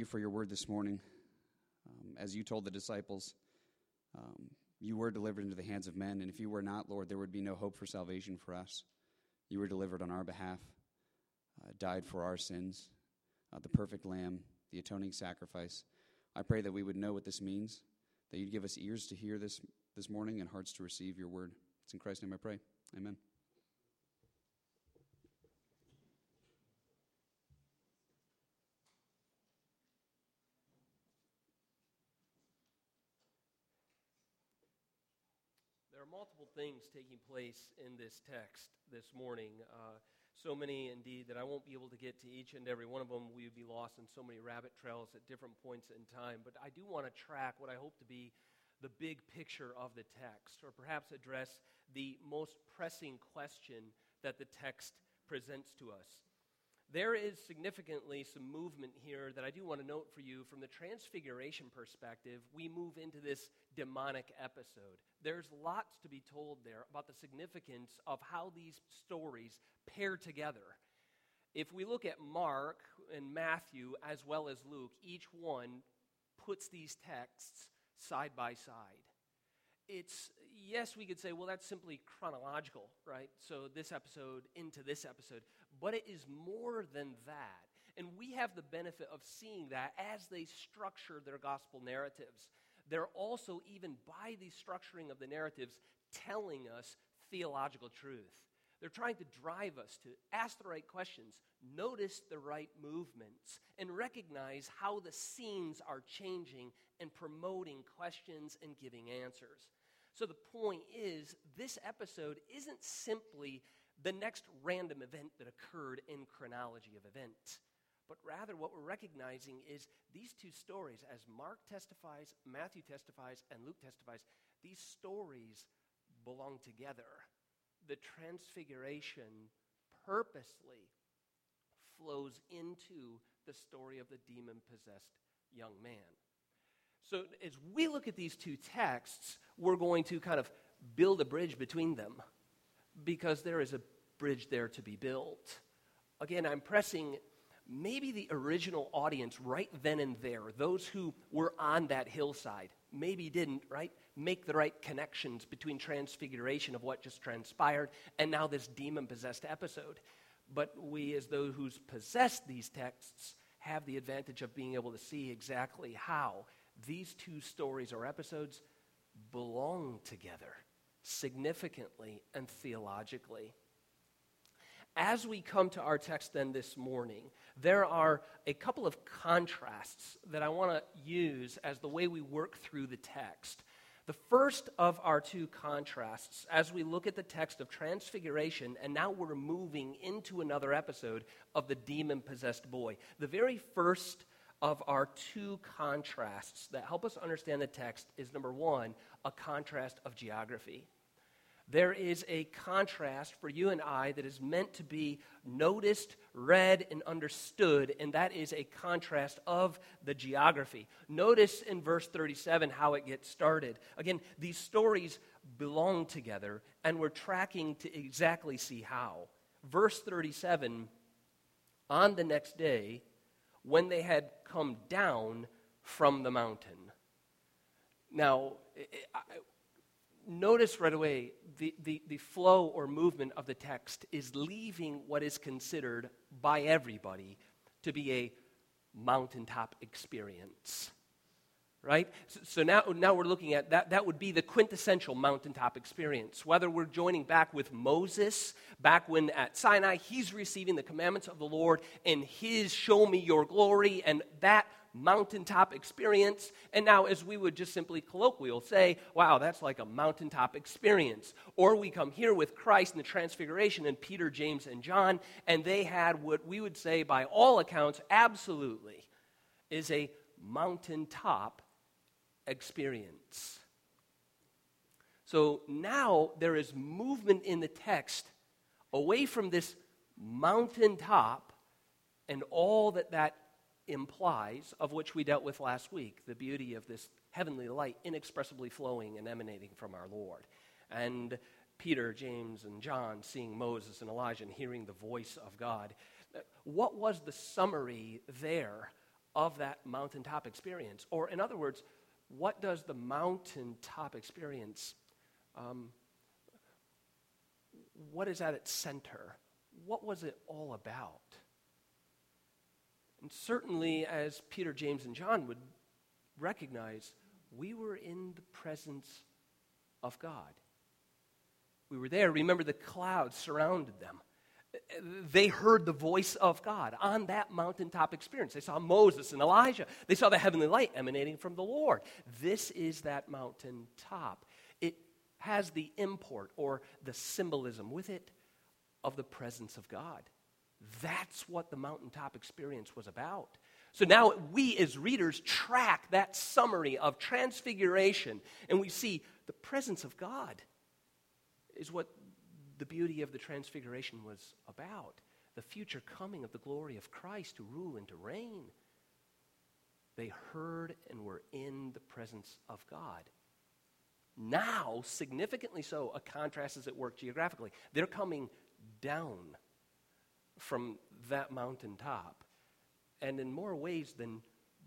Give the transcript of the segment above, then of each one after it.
you for your word this morning. Um, as you told the disciples, um, you were delivered into the hands of men, and if you were not, Lord, there would be no hope for salvation for us. You were delivered on our behalf, uh, died for our sins, uh, the perfect lamb, the atoning sacrifice. I pray that we would know what this means, that you'd give us ears to hear this this morning and hearts to receive your word. It's in Christ's name I pray. Amen. Things taking place in this text this morning. Uh, so many, indeed, that I won't be able to get to each and every one of them. We would be lost in so many rabbit trails at different points in time. But I do want to track what I hope to be the big picture of the text, or perhaps address the most pressing question that the text presents to us. There is significantly some movement here that I do want to note for you from the transfiguration perspective. We move into this demonic episode. There's lots to be told there about the significance of how these stories pair together. If we look at Mark and Matthew as well as Luke, each one puts these texts side by side. It's, yes, we could say, well, that's simply chronological, right? So this episode into this episode. But it is more than that. And we have the benefit of seeing that as they structure their gospel narratives. They're also, even by the structuring of the narratives, telling us theological truth. They're trying to drive us to ask the right questions, notice the right movements, and recognize how the scenes are changing and promoting questions and giving answers. So the point is, this episode isn't simply the next random event that occurred in chronology of events. But rather, what we're recognizing is these two stories, as Mark testifies, Matthew testifies, and Luke testifies, these stories belong together. The transfiguration purposely flows into the story of the demon possessed young man. So, as we look at these two texts, we're going to kind of build a bridge between them because there is a bridge there to be built. Again, I'm pressing maybe the original audience right then and there, those who were on that hillside, maybe didn't, right, make the right connections between transfiguration of what just transpired and now this demon possessed episode. But we, as those who's possessed these texts, have the advantage of being able to see exactly how these two stories or episodes belong together significantly and theologically. As we come to our text then this morning, there are a couple of contrasts that I want to use as the way we work through the text. The first of our two contrasts, as we look at the text of Transfiguration, and now we're moving into another episode of the demon possessed boy. The very first of our two contrasts that help us understand the text is number one, a contrast of geography there is a contrast for you and I that is meant to be noticed, read, and understood, and that is a contrast of the geography. Notice in verse 37 how it gets started. Again, these stories belong together, and we're tracking to exactly see how. Verse 37 On the next day, when they had come down from the mountain. Now, notice right away the, the, the flow or movement of the text is leaving what is considered by everybody to be a mountaintop experience right? So, now, now we're looking at that that would be the quintessential mountaintop experience. Whether we're joining back with moses back when at sinai he's receiving the commandments of the lord and his show me your glory and that mountaintop experience. And now, as we would just simply colloquial say, wow, that's like a mountaintop experience. Or we come here with Christ in the Transfiguration and Peter, James, and John, and they had what we would say, by all accounts, absolutely is a mountaintop experience. So now there is movement in the text away from this mountaintop and all that that implies, of which we dealt with last week, the beauty of this heavenly light inexpressibly flowing and emanating from our Lord. And Peter, James, and John seeing Moses and Elijah and hearing the voice of God. What was the summary there of that mountaintop experience? Or, in other words, what does the mountaintop experience, um, what is at its center? What was it all about? And certainly, as Peter, James, and John would recognize, we were in the presence of God. We were there. Remember, the clouds surrounded them. They heard the voice of God on that mountaintop experience. They saw Moses and Elijah. They saw the heavenly light emanating from the Lord. This is that mountaintop. It has the import or the symbolism with it of the presence of God. That's what the mountaintop experience was about. So now we as readers track that summary of transfiguration and we see the presence of God is what the beauty of the transfiguration was about. The future coming of the glory of Christ to rule and to reign. They heard and were in the presence of God. Now, significantly so, a contrast is at work geographically. They're coming down from that mountaintop. And in more ways than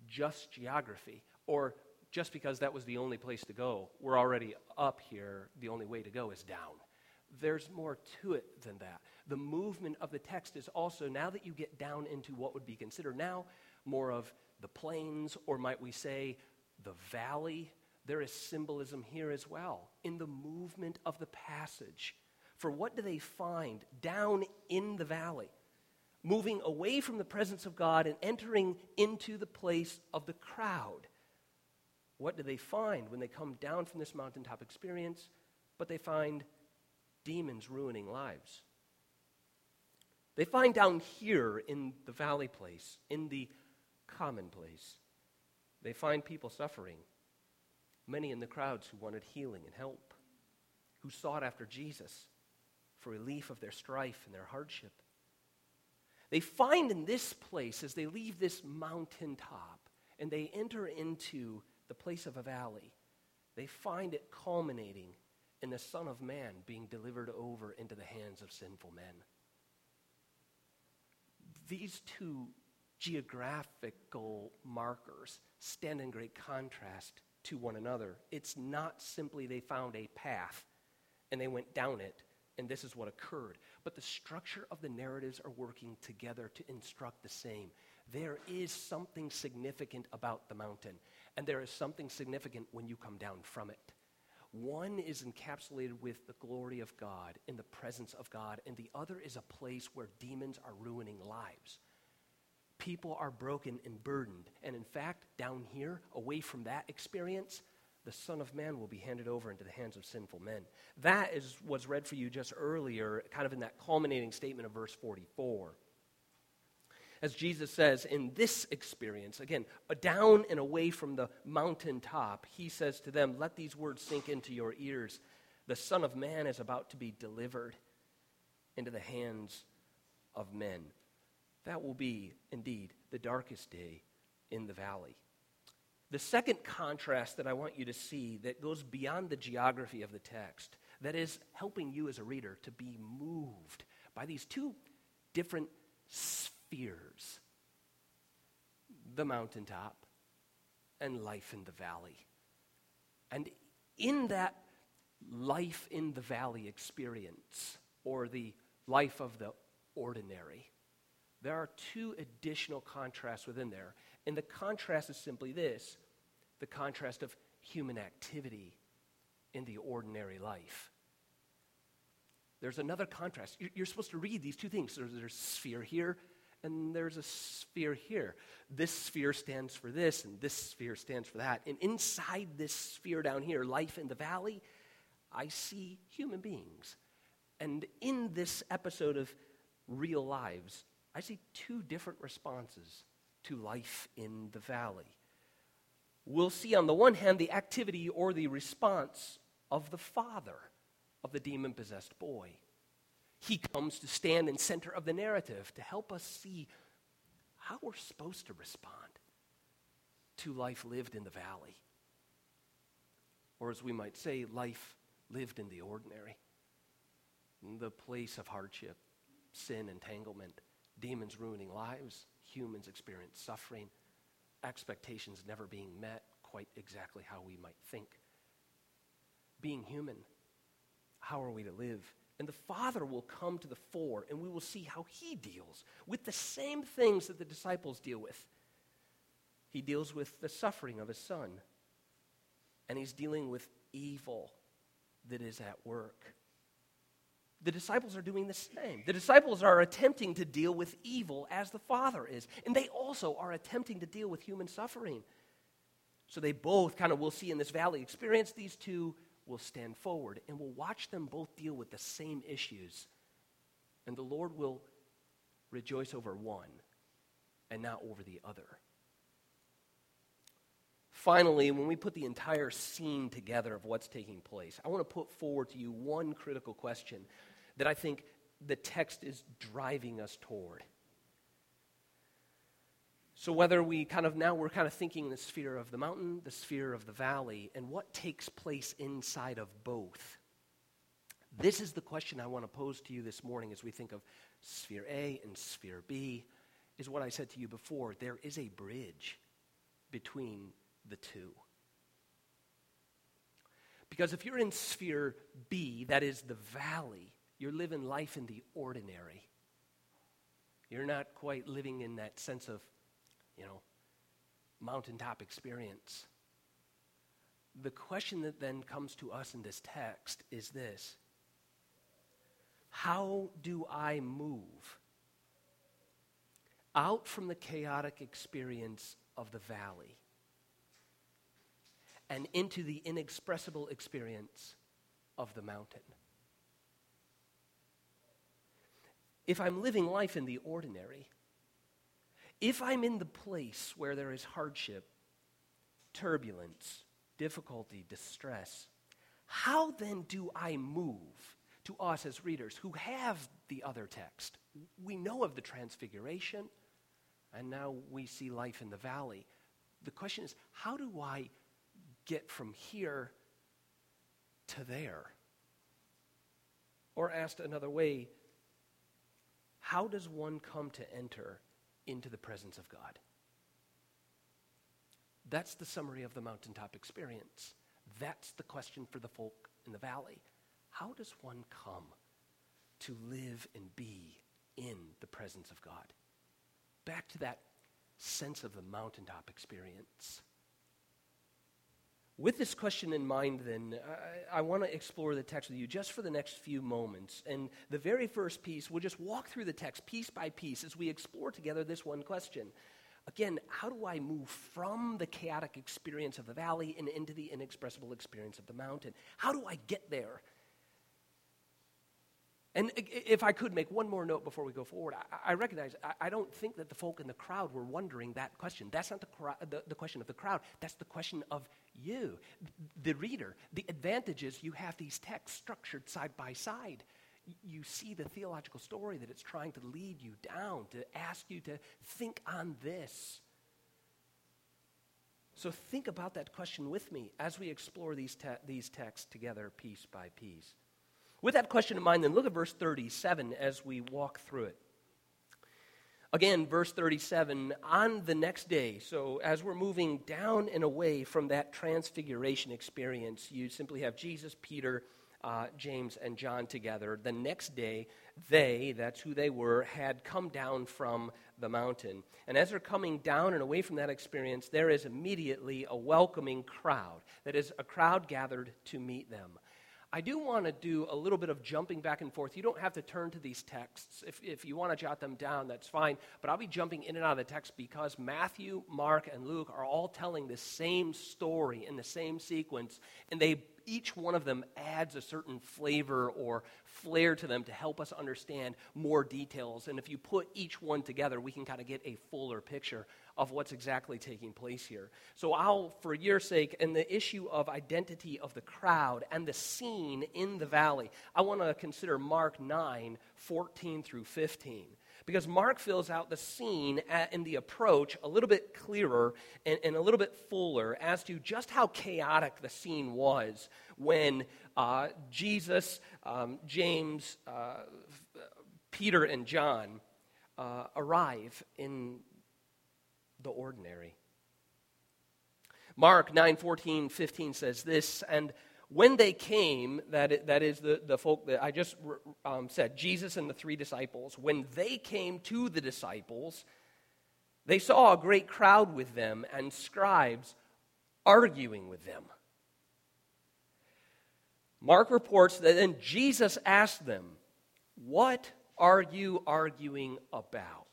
just geography, or just because that was the only place to go, we're already up here, the only way to go is down. There's more to it than that. The movement of the text is also, now that you get down into what would be considered now more of the plains, or might we say the valley, there is symbolism here as well in the movement of the passage. For what do they find down in the valley? Moving away from the presence of God and entering into the place of the crowd. What do they find when they come down from this mountaintop experience? But they find demons ruining lives. They find down here in the valley place, in the commonplace, they find people suffering. Many in the crowds who wanted healing and help, who sought after Jesus for relief of their strife and their hardship. They find in this place, as they leave this mountaintop and they enter into the place of a valley, they find it culminating in the Son of Man being delivered over into the hands of sinful men. These two geographical markers stand in great contrast to one another. It's not simply they found a path and they went down it and this is what occurred. But the structure of the narratives are working together to instruct the same. There is something significant about the mountain, and there is something significant when you come down from it. One is encapsulated with the glory of God, in the presence of God, and the other is a place where demons are ruining lives. People are broken and burdened. And in fact, down here, away from that experience, the Son of Man will be handed over into the hands of sinful men. That is what's read for you just earlier, kind of in that culminating statement of verse 44. As Jesus says, in this experience, again, down and away from the mountaintop, he says to them, Let these words sink into your ears. The Son of Man is about to be delivered into the hands of men. That will be, indeed, the darkest day in the valley. The second contrast that I want you to see that goes beyond the geography of the text, that is helping you as a reader to be moved by these two different spheres the mountaintop and life in the valley. And in that life in the valley experience, or the life of the ordinary, there are two additional contrasts within there. And the contrast is simply this the contrast of human activity in the ordinary life. There's another contrast. You're supposed to read these two things. There's, there's a sphere here, and there's a sphere here. This sphere stands for this, and this sphere stands for that. And inside this sphere down here, life in the valley, I see human beings. And in this episode of real lives, I see two different responses to life in the valley we'll see on the one hand the activity or the response of the father of the demon possessed boy. He comes to stand in center of the narrative to help us see how we're supposed to respond to life lived in the valley. Or, as we might say, life lived in the ordinary, in the place of hardship, sin, entanglement, demons ruining lives, humans experience suffering expectations never being met quite exactly how we might think. Being human, how are we to live? And the Father will come to the fore, and we will see how He deals with the same things that the disciples deal with. He deals with the suffering of His Son, and He's dealing with evil that is at work. The disciples are doing the same. The disciples are attempting to deal with evil as the Father is, and they also are attempting to deal with human suffering. So they both kind of, we'll see in this valley experience, these two will stand forward and we'll watch them both deal with the same issues. And the Lord will rejoice over one and not over the other. Finally, when we put the entire scene together of what's taking place, I want to put forward to you one critical question that I think the text is driving us toward. So, whether we kind of now we're kind of thinking the sphere of the mountain, the sphere of the valley, and what takes place inside of both. This is the question I want to pose to you this morning as we think of sphere A and sphere B, is what I said to you before. There is a bridge between the two. Because if you're in sphere B, that is the valley, you're living life in the ordinary. You're not quite living in that sense of you know, mountaintop experience. The question that then comes to us in this text is this How do I move out from the chaotic experience of the valley and into the inexpressible experience of the mountain? If I'm living life in the ordinary, if I'm in the place where there is hardship, turbulence, difficulty, distress, how then do I move to us as readers who have the other text? We know of the transfiguration, and now we see life in the valley. The question is, how do I get from here to there? Or asked another way, how does one come to enter into the presence of God. That's the summary of the mountaintop experience. That's the question for the folk in the valley. How does one come to live and be in the presence of God? Back to that sense of the mountaintop experience. With this question in mind, then, I, I want to explore the text with you just for the next few moments. And the very first piece, we'll just walk through the text piece by piece as we explore together this one question. Again, how do I move from the chaotic experience of the valley and into the inexpressible experience of the mountain? How do I get there? And if I could make one more note before we go forward, I, recognize I, I, don't think that the folk in the crowd were wondering that question. That's not the, the, the, question of the crowd, that's the question of you, the reader. The advantage is you have these texts structured side by side. You see the theological story that it's trying to lead you down, to ask you to think on this. So think about that question with me as we explore these, te- these texts together, piece by piece. With that question in mind, then look at verse 37 as we walk through it. Again, verse 37 on the next day, so as we're moving down and away from that transfiguration experience, you simply have Jesus, Peter, uh, James, and John together. The next day, they, that's who they were, had come down from the mountain. And as they're coming down and away from that experience, there is immediately a welcoming crowd. That is, a crowd gathered to meet them. I do want to do a little bit of jumping back and forth. You don't have to turn to these texts. If, if you want to jot them down, that's fine. But I'll be jumping in and out of the text because Matthew, Mark, and Luke are all telling the same story in the same sequence, and they each one of them adds a certain flavor or flair to them to help us understand more details. And if you put each one together, we can kind of get a fuller picture of what's exactly taking place here. So I'll, for your sake, and the issue of identity of the crowd and the scene in the valley, I want to consider Mark 9, 14 through 15 because Mark fills out the scene in the approach a little bit clearer and, and, a little bit fuller as to just how chaotic the scene was when uh, Jesus, um, James, uh, Peter, and John uh, arrive in the ordinary. Mark 9 14, 15 says this, and when they came, that, that is the, the folk that I just um, said, Jesus and the three disciples, when they came to the disciples, they saw a great crowd with them and scribes arguing with them. Mark reports that then Jesus asked them, What are you arguing about?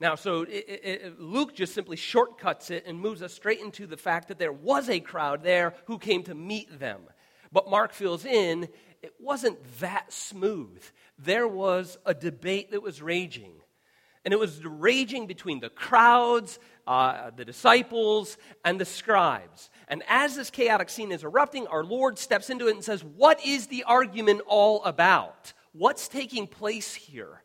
Now, so it, it, Luke just simply shortcuts it and moves us straight into the fact that there was a crowd there who came to meet them. But Mark fills in, it wasn't that smooth. There was a debate that was raging. And it was raging between the crowds, uh, the disciples, and the scribes. And as this chaotic scene is erupting, our Lord steps into it and says, What is the argument all about? What's taking place here?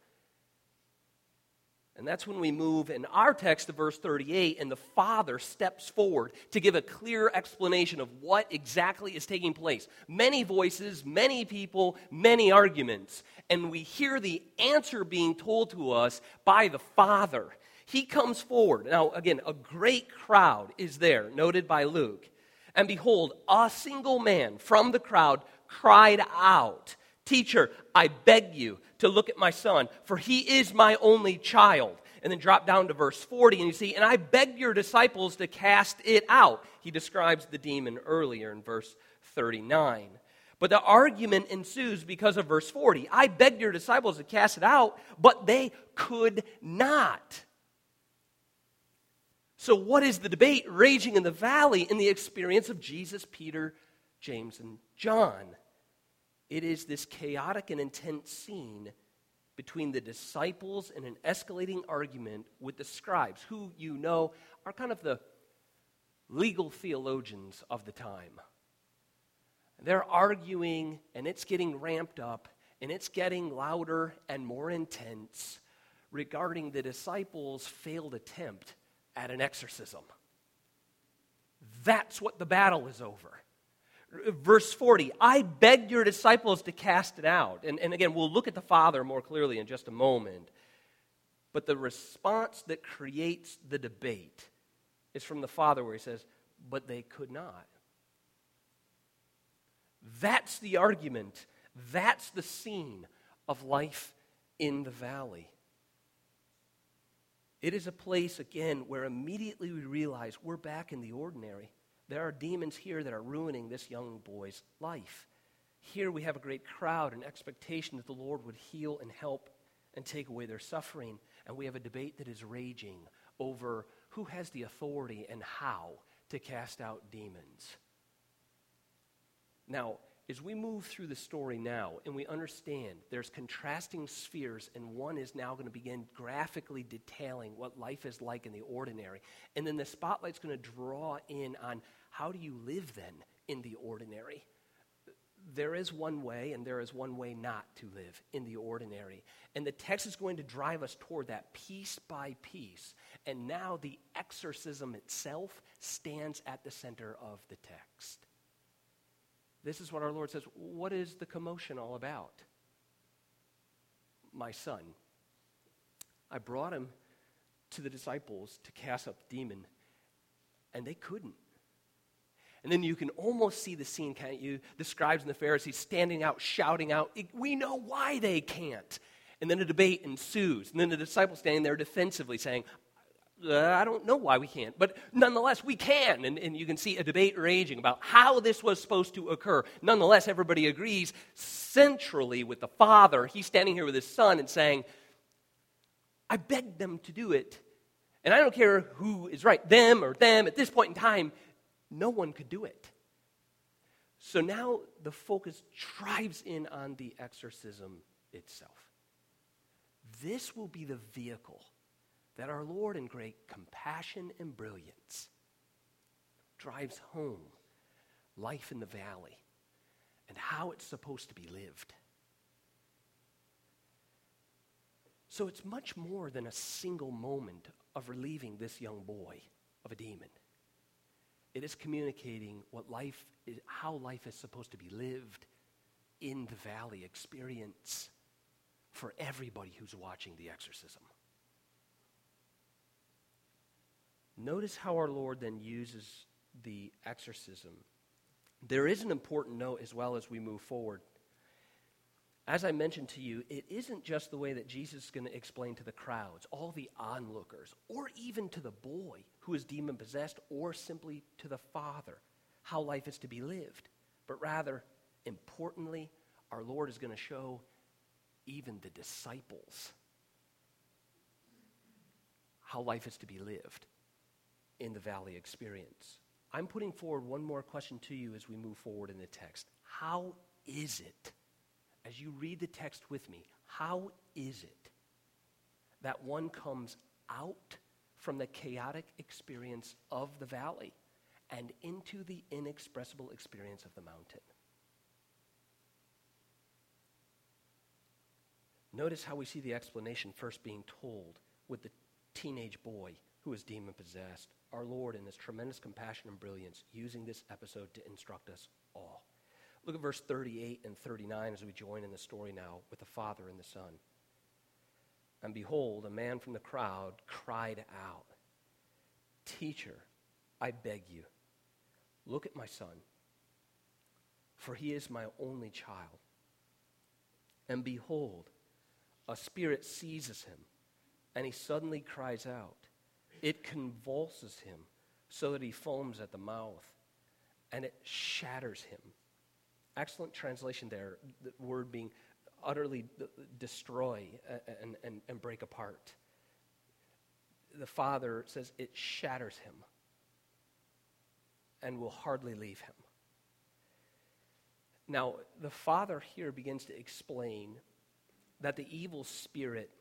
And that's when we move in our text to verse 38, and the Father steps forward to give a clear explanation of what exactly is taking place. Many voices, many people, many arguments. And we hear the answer being told to us by the Father. He comes forward. Now, again, a great crowd is there, noted by Luke. And behold, a single man from the crowd cried out, Teacher, I beg you to look at my son, for he is my only child. And then drop down to verse 40, and you see, and I begged your disciples to cast it out. He describes the demon earlier in verse 39. But the argument ensues because of verse 40. I begged your disciples to cast it out, but they could not. So, what is the debate raging in the valley in the experience of Jesus, Peter, James, and John? It is this chaotic and intense scene between the disciples and an escalating argument with the scribes, who you know are kind of the legal theologians of the time. They're arguing, and it's getting ramped up, and it's getting louder and more intense regarding the disciples' failed attempt at an exorcism. That's what the battle is over. Verse 40 I begged your disciples to cast it out. And, and again, we'll look at the Father more clearly in just a moment. But the response that creates the debate is from the Father, where he says, But they could not. That's the argument. That's the scene of life in the valley. It is a place, again, where immediately we realize we're back in the ordinary. There are demons here that are ruining this young boy's life. Here we have a great crowd and expectation that the Lord would heal and help and take away their suffering. And we have a debate that is raging over who has the authority and how to cast out demons. Now, as we move through the story now and we understand there's contrasting spheres, and one is now going to begin graphically detailing what life is like in the ordinary. And then the spotlight's going to draw in on how do you live then in the ordinary? There is one way, and there is one way not to live in the ordinary. And the text is going to drive us toward that piece by piece. And now the exorcism itself stands at the center of the text. This is what our Lord says. What is the commotion all about? My son. I brought him to the disciples to cast out the demon, and they couldn't. And then you can almost see the scene, can't you? The scribes and the Pharisees standing out, shouting out, We know why they can't. And then a debate ensues. And then the disciples standing there defensively saying, uh, I don't know why we can't, but nonetheless, we can. And, and you can see a debate raging about how this was supposed to occur. Nonetheless, everybody agrees centrally with the Father. He's standing here with his Son and saying, I begged them to do it. And I don't care who is right, them or them. At this point in time, no one could do it. So now the focus drives in on the exorcism itself. This will be the vehicle that our Lord, in great compassion and brilliance, drives home life in the valley and how it's supposed to be lived. So it's much more than a single moment of relieving this young boy of a demon. It is communicating what life is, how life is supposed to be lived in the valley experience for everybody who's watching the exorcism. Notice how our Lord then uses the exorcism. There is an important note as well as we move forward. As I mentioned to you, it isn't just the way that Jesus is going to explain to the crowds, all the onlookers, or even to the boy who is demon possessed, or simply to the father, how life is to be lived. But rather, importantly, our Lord is going to show even the disciples how life is to be lived in the valley experience. I'm putting forward one more question to you as we move forward in the text. How is it, as you read the text with me, how is it that one comes out from the chaotic experience of the valley and into the inexpressible experience of the mountain? Notice how we see the explanation first being told with the teenage boy who is demon possessed. Our Lord, in his tremendous compassion and brilliance, using this episode to instruct us all. Look at verse 38 and 39 as we join in the story now with the Father and the Son. And behold, a man from the crowd cried out, Teacher, I beg you, look at my son, for he is my only child. And behold, a spirit seizes him, and he suddenly cries out. It convulses him so that he foams at the mouth, and it shatters him. Excellent translation there, the word being utterly destroy uh, uh, and, and, and break apart. The father says it shatters him and will hardly leave him. Now, the father here begins to explain that the evil spirit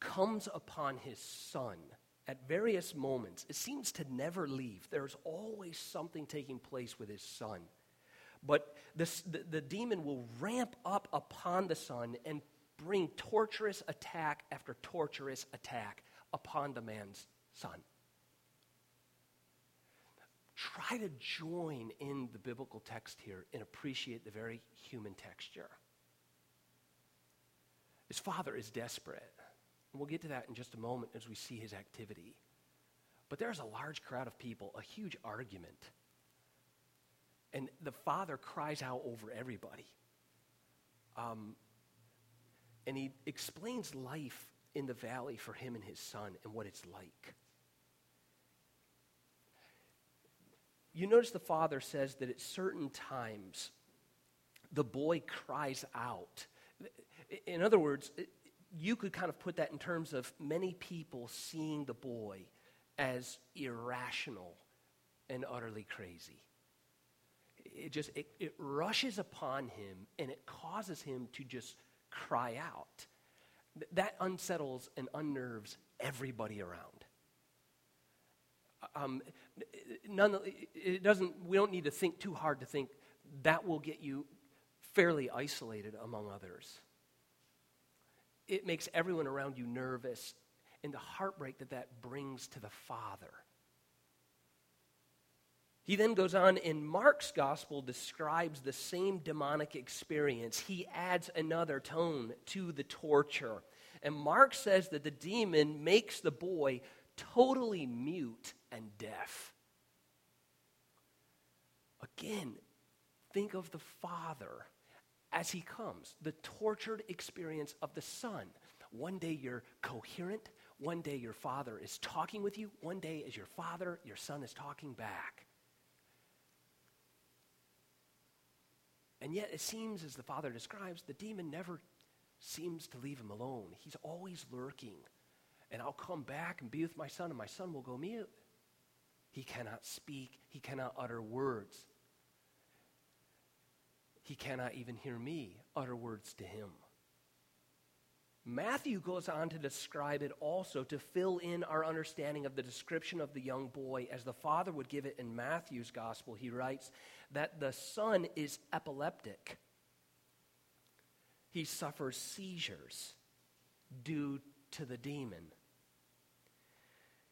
comes upon his son at various moments. It seems to never leave. There's always something taking place with his son. But this, the, the demon will ramp up upon the son and bring torturous attack after torturous attack upon the man's son. Try to join in the biblical text here and appreciate the very human texture. His father is desperate. And we'll get to that in just a moment as we see his activity. But there's a large crowd of people, a huge argument. And the father cries out over everybody. Um, and he explains life in the valley for him and his son and what it's like. You notice the father says that at certain times, the boy cries out in other words, you could kind of put that in terms of many people seeing the boy as irrational and utterly crazy. It just it, it rushes upon him and it causes him to just cry out. That unsettles and unnerves everybody around. Um, none, it doesn't, we don't need to think too hard to think that will get you fairly isolated among others it makes everyone around you nervous and the heartbreak that that brings to the Father. He then goes on in Mark's gospel, describes the same demonic experience. He adds another tone to the torture. And Mark says that the demon makes the boy totally mute and deaf. Again, think of the Father as he comes, the tortured experience of the Son. One day you're coherent, one day your father is talking with you, one day as your father, your son is talking back. And yet it seems, as the father describes, the demon never seems to leave him alone. He's always lurking. And I'll come back and be with my son, and my son will go mute. He cannot speak, he cannot utter words. He cannot even hear me utter words to him. Matthew goes on to describe it also to fill in our understanding of the description of the young boy as the father would give it in Matthew's gospel. He writes that the son is epileptic. He suffers seizures due to the demon.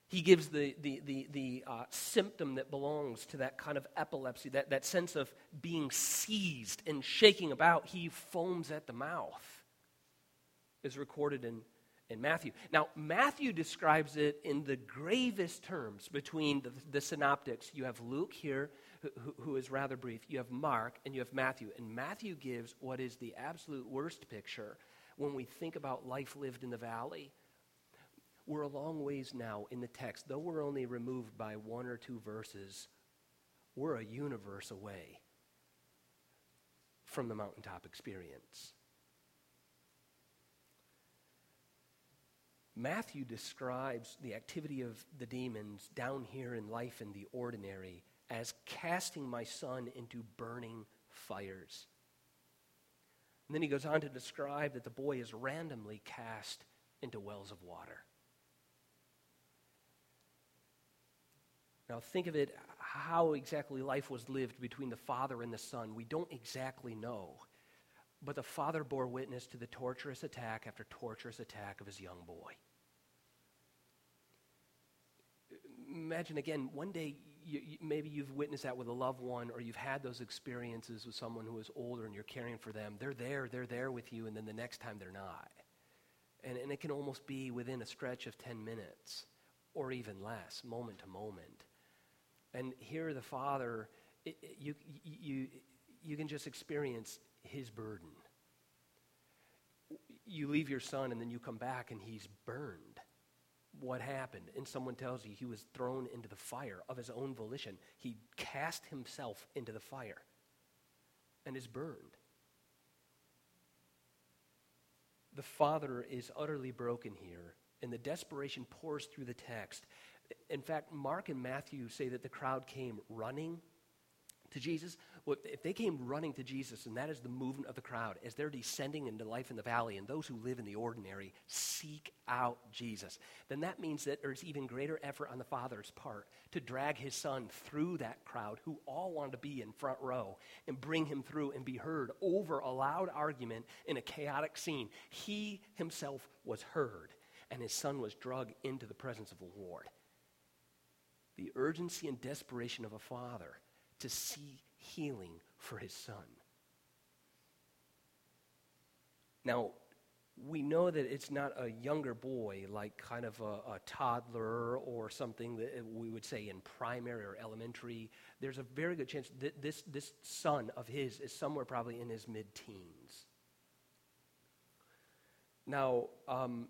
He gives the, the, the, the uh, symptom that belongs to that kind of epilepsy, that, that sense of being seized and shaking about. He foams at the mouth, is recorded in, in Matthew. Now, Matthew describes it in the gravest terms between the, the synoptics. You have Luke here, who, who is rather brief. You have Mark, and you have Matthew. And Matthew gives what is the absolute worst picture when we think about life lived in the valley. We're a long ways now in the text. Though we're only removed by one or two verses, we're a universe away from the mountaintop experience. Matthew describes the activity of the demons down here in life in the ordinary as casting my son into burning fires. And then he goes on to describe that the boy is randomly cast into wells of water. Now, think of it how exactly life was lived between the father and the son. We don't exactly know. But the father bore witness to the torturous attack after torturous attack of his young boy. Imagine again, one day you, you, maybe you've witnessed that with a loved one, or you've had those experiences with someone who is older and you're caring for them. They're there, they're there with you, and then the next time they're not. And, and it can almost be within a stretch of 10 minutes or even less, moment to moment. And here, the Father, it, it, you, you, you can just experience his burden. You leave your son, and then you come back, and he's burned. What happened? And someone tells you he was thrown into the fire of his own volition. He cast himself into the fire and is burned. The Father is utterly broken here, and the desperation pours through the text. In fact, Mark and Matthew say that the crowd came running to Jesus. Well, if they came running to Jesus, and that is the movement of the crowd, as they're descending into life in the valley, and those who live in the ordinary seek out Jesus, then that means that there's even greater effort on the Father's part to drag his son through that crowd who all wanted to be in front row and bring him through and be heard over a loud argument in a chaotic scene. He himself was heard, and his son was dragged into the presence of the Lord the urgency and desperation of a father to see healing for his son. Now, we know that it's not a younger boy, like kind of a, a, toddler or something that we would say in primary or elementary. There's a very good chance that this, this son of his is somewhere probably in his mid teens. Now, um,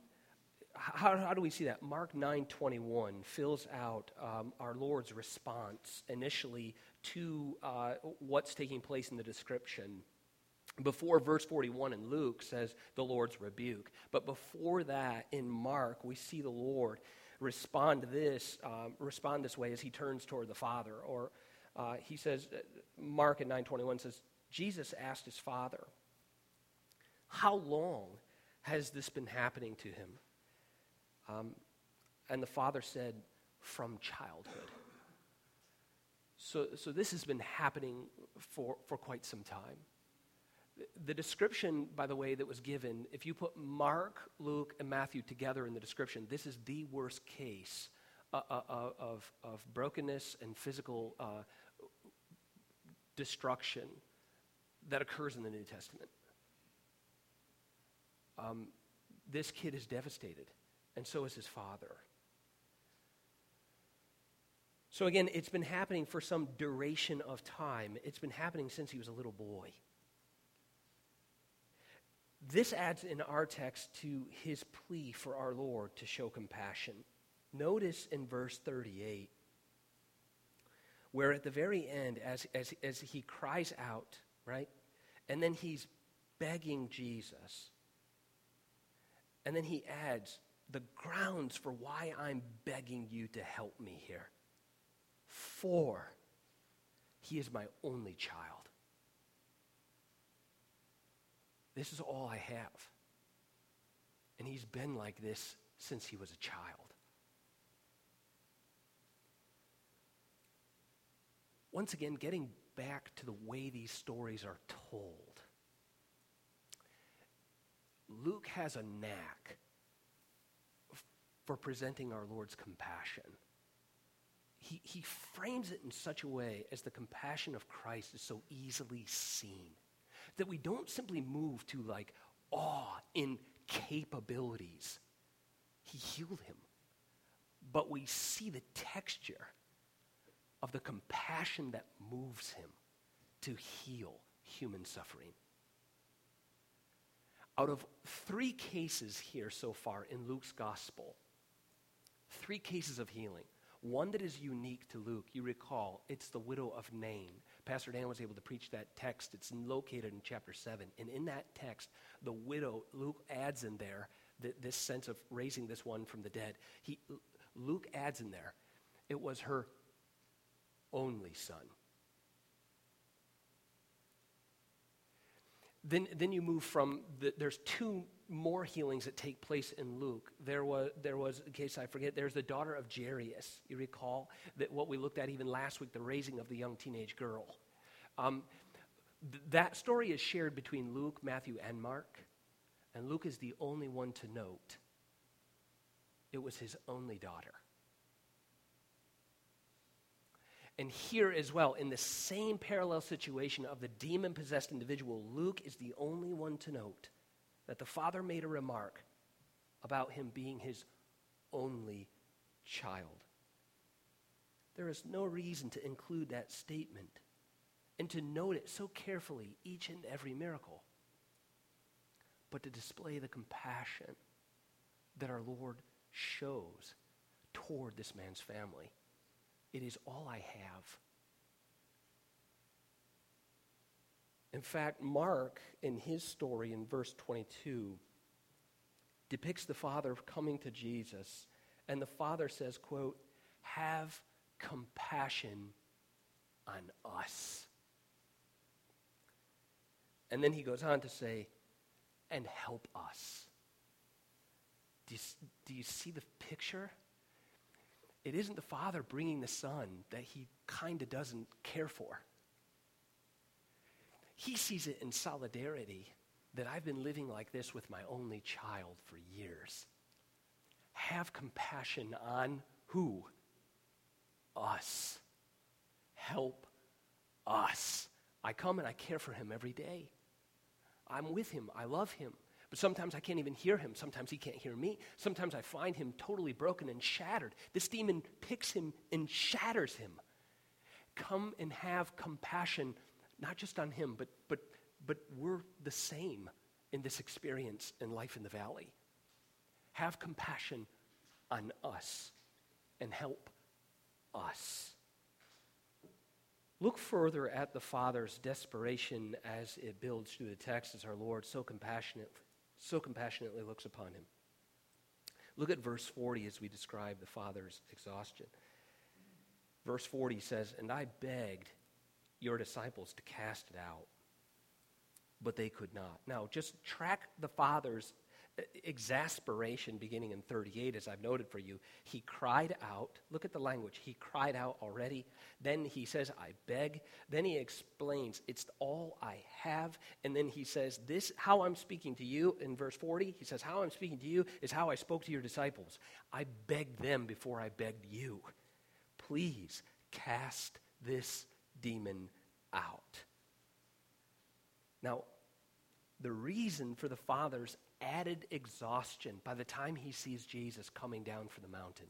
how, how do we see that? Mark 9:21 fills out um, our Lord's response initially to uh, what's taking place in the description. Before verse 41 in Luke says the Lord's rebuke, but before that in Mark we see the Lord respond this um, respond this way as he turns toward the Father. Or uh, he says, uh, Mark in 9:21 says, Jesus asked his Father, "How long has this been happening to him?" Um, and the father said, from childhood. So, so this has been happening for, for quite some time. The description, by the way, that was given, if you put Mark, Luke, and Matthew together in the description, this is the worst case uh, uh, uh of, of brokenness and physical uh, destruction that occurs in the New Testament. Um, this kid is devastated and so is his father. So, again, it's been happening for some duration of time. It's been happening since he was a little boy. This adds in our text to his plea for our Lord to show compassion. Notice in verse 38, where at the very end, as, as, as he cries out, right? And then he's begging Jesus. And then he adds, the grounds for why I'm begging you to help me here. For he is my only child. This is all I have. And he's been like this since he was a child. Once again, getting back to the way these stories are told, Luke has a knack for presenting our Lord's compassion. He, he frames it in such a way as the compassion of Christ is so easily seen that we don't simply move to like awe in capabilities he healed him. But we see the texture of the compassion that moves him to heal human suffering. Out of three cases here so far in Luke's gospel, three cases of healing. One that is unique to Luke, you recall, it's the widow of Nain. Pastor Dan was able to preach that text. It's located in chapter 7. And in that text, the widow, Luke adds in there the, this sense of raising this one from the dead. He, Luke adds in there, it was her only son. Then, then you move from, the, there's two more healings that take place in Luke. There was, there was, in case I forget, there's the daughter of Jairus. You recall that what we looked at even last week, the raising of the young teenage girl. Um, th- that story is shared between Luke, Matthew, and Mark. And Luke is the only one to note it was his only daughter. And here as well, in the same parallel situation of the demon possessed individual, Luke is the only one to note that the father made a remark about him being his only child. There is no reason to include that statement and to note it so carefully each and every miracle, but to display the compassion that our Lord shows toward this man's family. It is all I have. In fact, Mark, in his story in verse 22, depicts the father coming to Jesus, and the father says, quote, have compassion on us. And then he goes on to say, and help us. Do you, do you see the picture? it isn't the father bringing the son that he kind of doesn't care for. He sees it in solidarity that I've been living like this with my only child for years. Have compassion on who? Us. Help us. I come and I care for him every day. I'm with him. I love him. But sometimes I can't even hear him. Sometimes he can't hear me. Sometimes I find him totally broken and shattered. This demon picks him and shatters him. Come and have compassion, not just on him, but, but, but we're the same in this experience in life in the valley. Have compassion on us and help us. Look further at the Father's desperation as it builds through the text as our Lord so compassionate so compassionately looks upon him. Look at verse 40 as we describe the Father's exhaustion. Verse 40 says, And I begged your disciples to cast it out, but they could not. Now, just track the Father's uh, exasperation beginning in 38, as I've noted for you. He cried out. Look at the language. He cried out already. Then he says, I beg. Then he explains, It's all I have. And then he says, This, how I'm speaking to you, in verse 40, he says, How I'm speaking to you is how I spoke to your disciples. I begged them before I begged you. Please cast this demon out. Now, the reason for the Father's added exhaustion by the time he sees Jesus coming down from the mountain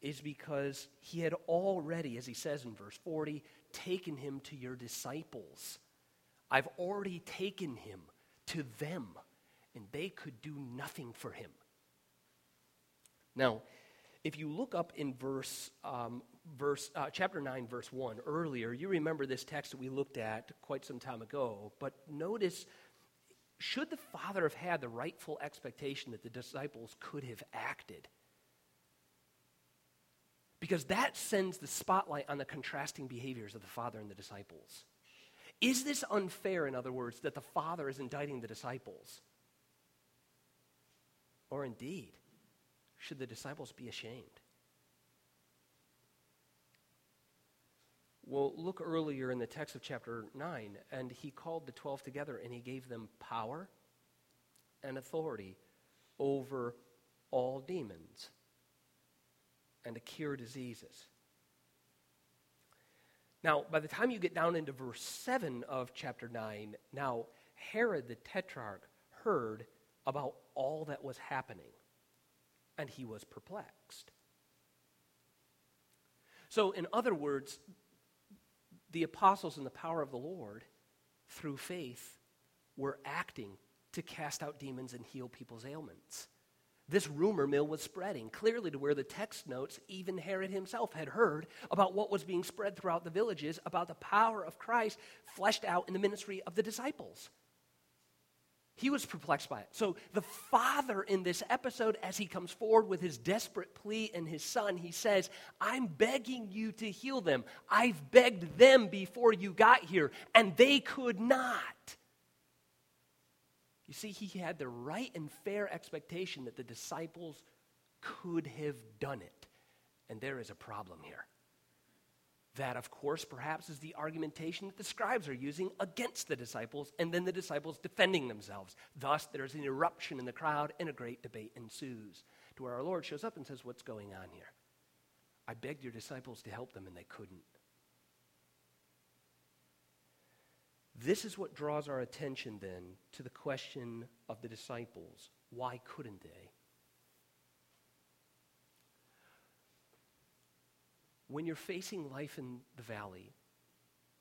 is because he had already, as he says in verse 40, taken him to your disciples. I've already taken him to them, and they could do nothing for him. Now, if you look up in verse, um, verse uh, chapter 9, verse 1, earlier, you remember this text that we looked at quite some time ago, but notice should the Father have had the rightful expectation that the disciples could have acted? Because that sends the spotlight on the contrasting behaviors of the Father and the disciples. Is this unfair, in other words, that the Father is indicting the disciples? Or indeed, should the disciples be ashamed? Well, look earlier in the text of chapter 9, and he called the 12 together and he gave them power and authority over all demons and to cure diseases. Now, by the time you get down into verse 7 of chapter 9, now Herod the Tetrarch heard about all that was happening. and he was perplexed. So, in other words, the apostles in the power of the Lord, through faith, were acting to cast out demons and heal people's ailments. This rumor mill was spreading, clearly to where the text notes even Herod himself had heard about what was being spread throughout the villages about the power of Christ fleshed out in the ministry of the disciples. He was perplexed by it. So, the father in this episode, as he comes forward with his desperate plea and his son, he says, I'm begging you to heal them. I've begged them before you got here, and they could not. You see, he had the right and fair expectation that the disciples could have done it. And there is a problem here. That, of course, perhaps is the argumentation that the scribes are using against the disciples, and then the disciples defending themselves. Thus, there's an eruption in the crowd, and a great debate ensues, to where our Lord shows up and says, What's going on here? I begged your disciples to help them, and they couldn't. This is what draws our attention then to the question of the disciples why couldn't they? When you're facing life in the valley,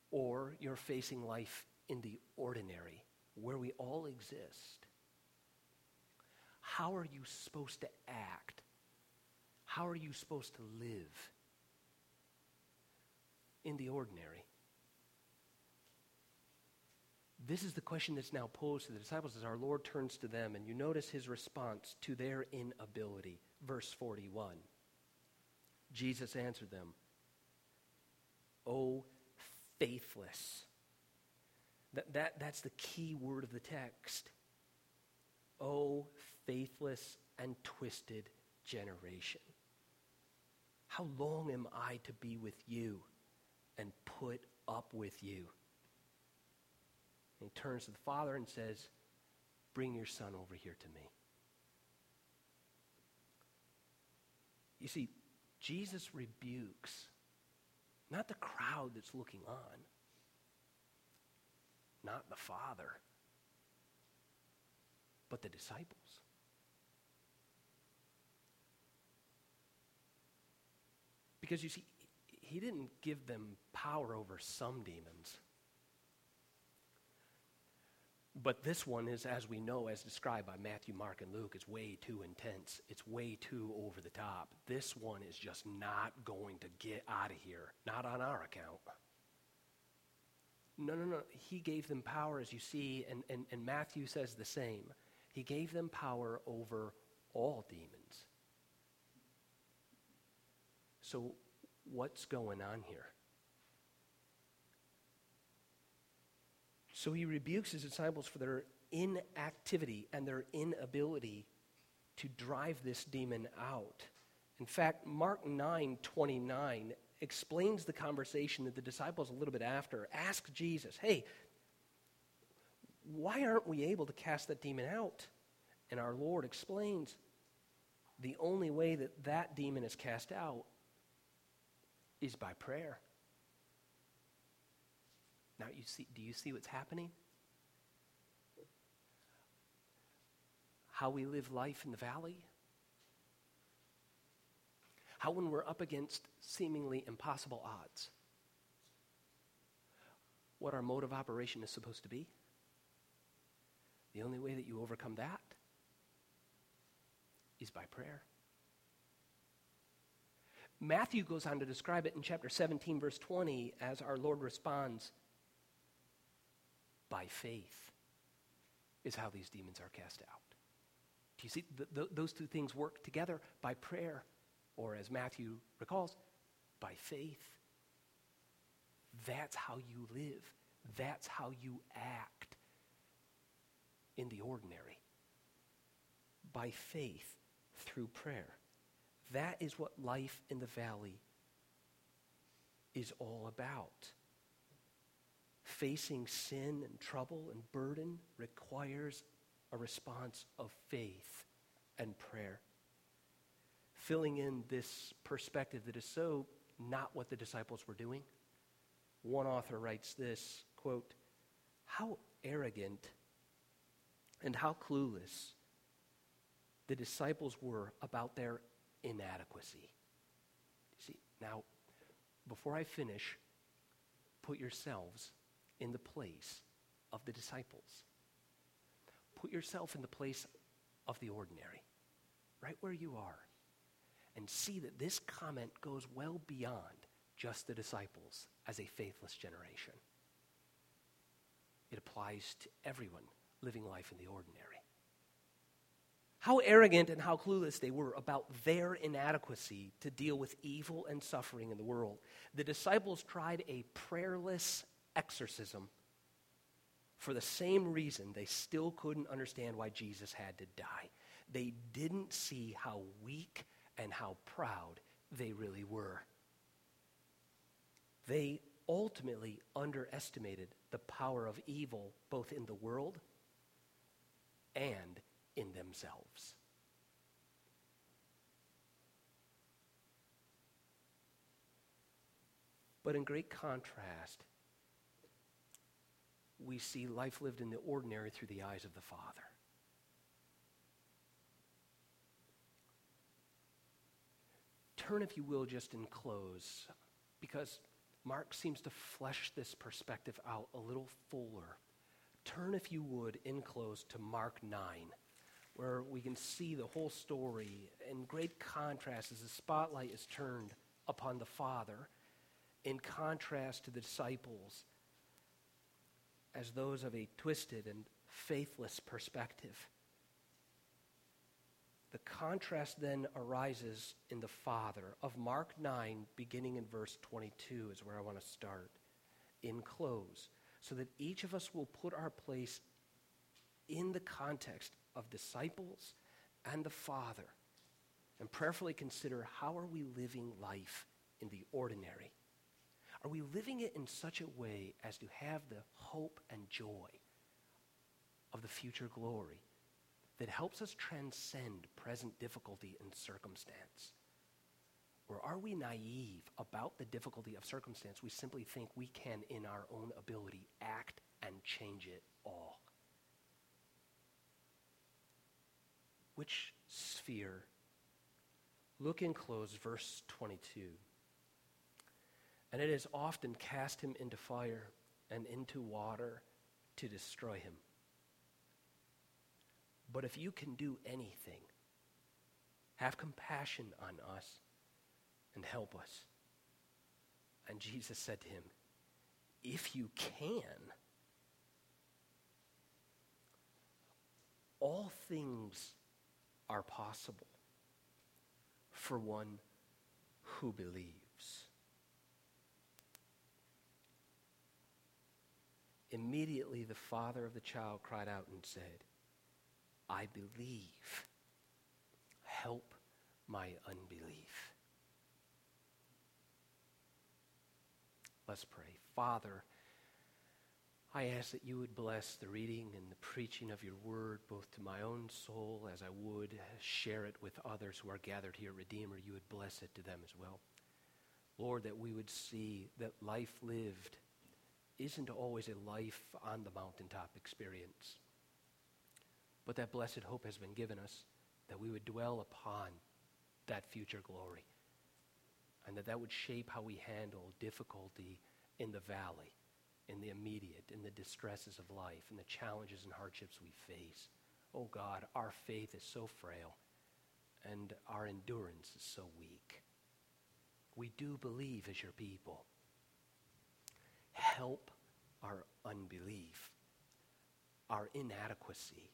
or you're facing life in the ordinary, where we all exist, how are you supposed to act? How are you supposed to live in the ordinary? This is the question that's now posed to the disciples as our Lord turns to them, and you notice his response to their inability. Verse 41. Jesus answered them, O faithless. That, that, that's the key word of the text. O faithless and twisted generation. How long am I to be with you and put up with you? And he turns to the father and says, Bring your son over here to me. You see, Jesus rebukes not the crowd that's looking on, not the father, but the disciples. Because you see, he didn't give them power over some demons. But this one is, as we know, as described by Matthew, Mark, and Luke, is way too intense. It's way too over the top. This one is just not going to get out of here, not on our account. No, no, no. He gave them power, as you see, and, and, and Matthew says the same. He gave them power over all demons. So, what's going on here? So he rebukes his disciples for their inactivity and their inability to drive this demon out. In fact, Mark 9 29 explains the conversation that the disciples a little bit after ask Jesus, Hey, why aren't we able to cast that demon out? And our Lord explains the only way that that demon is cast out is by prayer. Now, you see, do you see what's happening? How we live life in the valley? How, when we're up against seemingly impossible odds, what our mode of operation is supposed to be? The only way that you overcome that is by prayer. Matthew goes on to describe it in chapter 17, verse 20, as our Lord responds by faith is how these demons are cast out. Do you see? those two things work together by prayer, or as Matthew recalls, by faith. That's how you live. That's how you act in the ordinary. By faith through prayer. That is what life in the valley is all about facing sin and trouble and burden requires a response of faith and prayer. Filling in this perspective that is so not what the disciples were doing. One author writes this quote, How arrogant and how clueless the disciples were about their inadequacy. See, now, before I finish, put yourselves in the place of the disciples. Put yourself in the place of the ordinary, right where you are, and see that this comment goes well beyond just the disciples as a faithless generation. It applies to everyone living life in the ordinary. How arrogant and how clueless they were about their inadequacy to deal with evil and suffering in the world. The disciples tried a prayerless exorcism for the same reason they still couldn't understand why Jesus had to die. They didn't see how weak and how proud they really were. They ultimately underestimated the power of evil both in the world and in themselves. But in great contrast, we see life lived in the ordinary through the eyes of the Father. Turn, if you will, just in close, because Mark seems to flesh this perspective out a little fuller. Turn, if you would, in close to Mark 9 where we can see the whole story in great contrast as the spotlight is turned upon the Father, in contrast to the disciples as those of a twisted and faithless perspective. The contrast then arises in the Father. Of Mark 9, beginning in verse 22, is where I want to start. In close, so that each of us will put our place in the context of disciples and the Father and prayerfully consider how are we living life in the ordinary? Are we living it in such a way as to have the hope and joy of the future glory that helps us transcend present difficulty and circumstance? Or are we naive about the difficulty of circumstance? We simply think we can, in our own ability, act and change it all. Which sphere? Look in close, verse 22. And it has often cast him into fire and into water to destroy him. But if you can do anything, have compassion on us and help us. And Jesus said to him, If you can, all things are possible for one who believes. Immediately, the father of the child cried out and said, I believe. Help my unbelief. Let's pray. Father, I ask that you would bless the reading and the preaching of your word, both to my own soul as I would share it with others who are gathered here, Redeemer. You would bless it to them as well. Lord, that we would see that life lived isn't always a life on the mountaintop experience, but that blessed hope has been given us that we would dwell upon that future glory and that that would shape how we handle difficulty in the valley in the immediate, in the distresses of life, in the challenges and hardships we face. Oh God, our faith is so frail and our endurance is so weak. We do believe as your people. Help our unbelief, our inadequacy.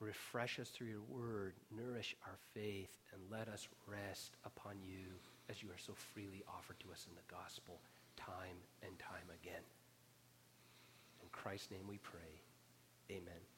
Refresh us through your word, nourish our faith, and let us rest upon you as you are so freely offered to us in the gospel time and time again. In Christ's name we pray. Amen.